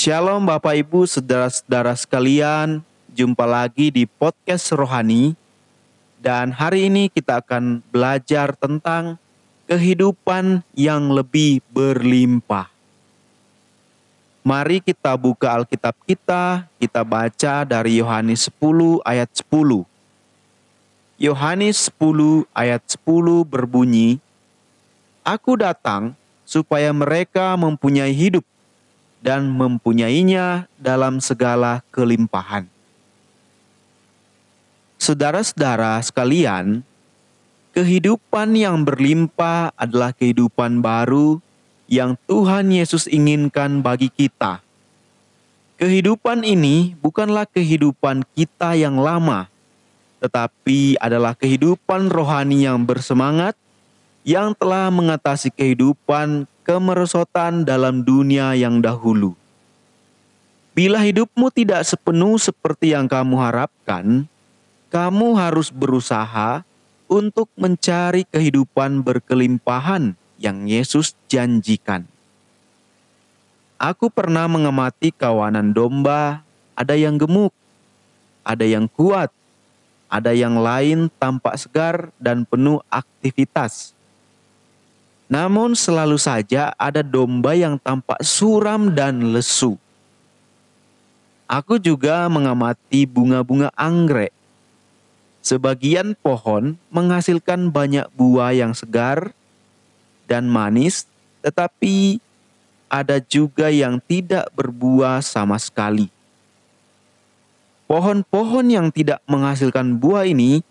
Shalom Bapak Ibu, saudara-saudara sekalian. Jumpa lagi di podcast Rohani. Dan hari ini kita akan belajar tentang kehidupan yang lebih berlimpah. Mari kita buka Alkitab kita, kita baca dari Yohanes 10 ayat 10. Yohanes 10 ayat 10 berbunyi, Aku datang supaya mereka mempunyai hidup dan mempunyainya dalam segala kelimpahan. Saudara-saudara sekalian, kehidupan yang berlimpah adalah kehidupan baru yang Tuhan Yesus inginkan bagi kita. Kehidupan ini bukanlah kehidupan kita yang lama, tetapi adalah kehidupan rohani yang bersemangat yang telah mengatasi kehidupan kemerosotan dalam dunia yang dahulu. Bila hidupmu tidak sepenuh seperti yang kamu harapkan, kamu harus berusaha untuk mencari kehidupan berkelimpahan yang Yesus janjikan. Aku pernah mengamati kawanan domba, ada yang gemuk, ada yang kuat, ada yang lain tampak segar dan penuh aktivitas. Namun selalu saja ada domba yang tampak suram dan lesu. Aku juga mengamati bunga-bunga anggrek. Sebagian pohon menghasilkan banyak buah yang segar dan manis, tetapi ada juga yang tidak berbuah sama sekali. Pohon-pohon yang tidak menghasilkan buah ini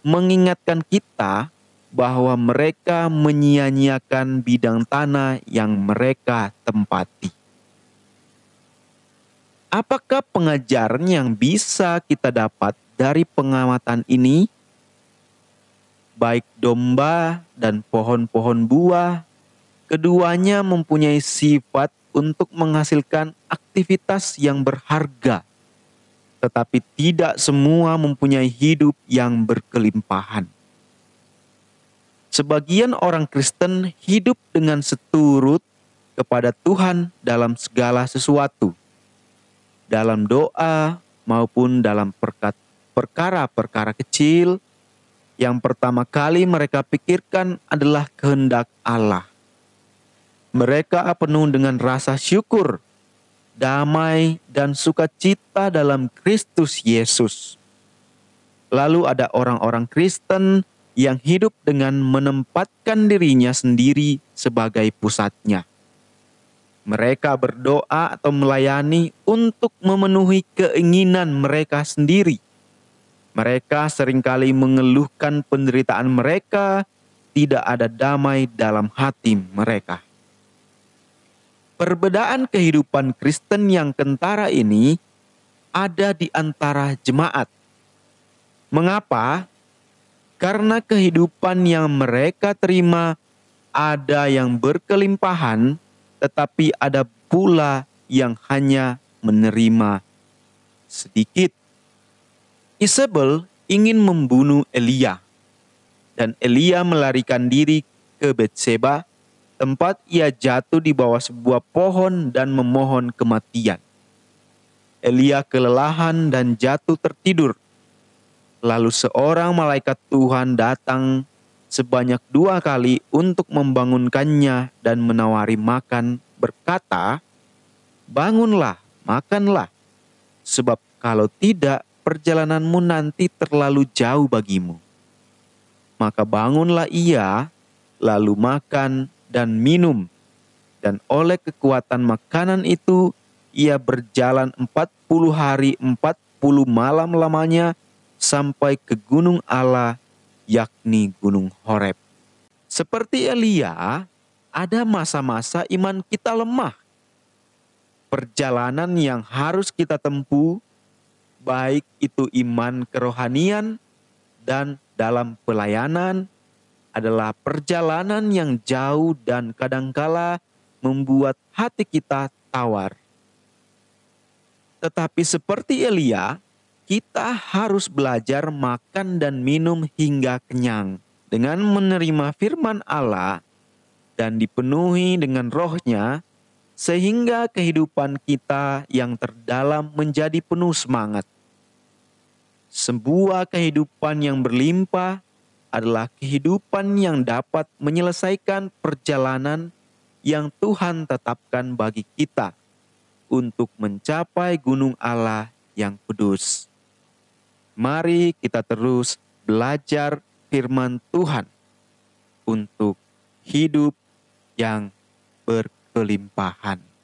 mengingatkan kita bahwa mereka menyia-nyiakan bidang tanah yang mereka tempati. Apakah pengajaran yang bisa kita dapat dari pengamatan ini? Baik domba dan pohon-pohon buah, keduanya mempunyai sifat untuk menghasilkan aktivitas yang berharga, tetapi tidak semua mempunyai hidup yang berkelimpahan. Sebagian orang Kristen hidup dengan seturut kepada Tuhan dalam segala sesuatu, dalam doa maupun dalam perkara-perkara kecil. Yang pertama kali mereka pikirkan adalah kehendak Allah. Mereka penuh dengan rasa syukur, damai, dan sukacita dalam Kristus Yesus. Lalu ada orang-orang Kristen yang hidup dengan menempatkan dirinya sendiri sebagai pusatnya. Mereka berdoa atau melayani untuk memenuhi keinginan mereka sendiri. Mereka sering kali mengeluhkan penderitaan mereka, tidak ada damai dalam hati mereka. Perbedaan kehidupan Kristen yang kentara ini ada di antara jemaat. Mengapa? Karena kehidupan yang mereka terima ada yang berkelimpahan, tetapi ada pula yang hanya menerima sedikit. Isabel ingin membunuh Elia, dan Elia melarikan diri ke Betseba, tempat ia jatuh di bawah sebuah pohon dan memohon kematian. Elia kelelahan dan jatuh tertidur Lalu seorang malaikat Tuhan datang sebanyak dua kali untuk membangunkannya dan menawari makan, berkata, "Bangunlah, makanlah, sebab kalau tidak, perjalananmu nanti terlalu jauh bagimu." Maka bangunlah ia, lalu makan dan minum, dan oleh kekuatan makanan itu ia berjalan empat puluh hari empat puluh malam lamanya sampai ke gunung Allah, yakni gunung Horeb. Seperti Elia, ada masa-masa iman kita lemah. Perjalanan yang harus kita tempuh, baik itu iman kerohanian dan dalam pelayanan, adalah perjalanan yang jauh dan kadangkala membuat hati kita tawar. Tetapi seperti Elia, kita harus belajar makan dan minum hingga kenyang dengan menerima firman Allah dan dipenuhi dengan rohnya, sehingga kehidupan kita yang terdalam menjadi penuh semangat. Sebuah kehidupan yang berlimpah adalah kehidupan yang dapat menyelesaikan perjalanan yang Tuhan tetapkan bagi kita untuk mencapai gunung Allah yang kudus. Mari kita terus belajar firman Tuhan untuk hidup yang berkelimpahan.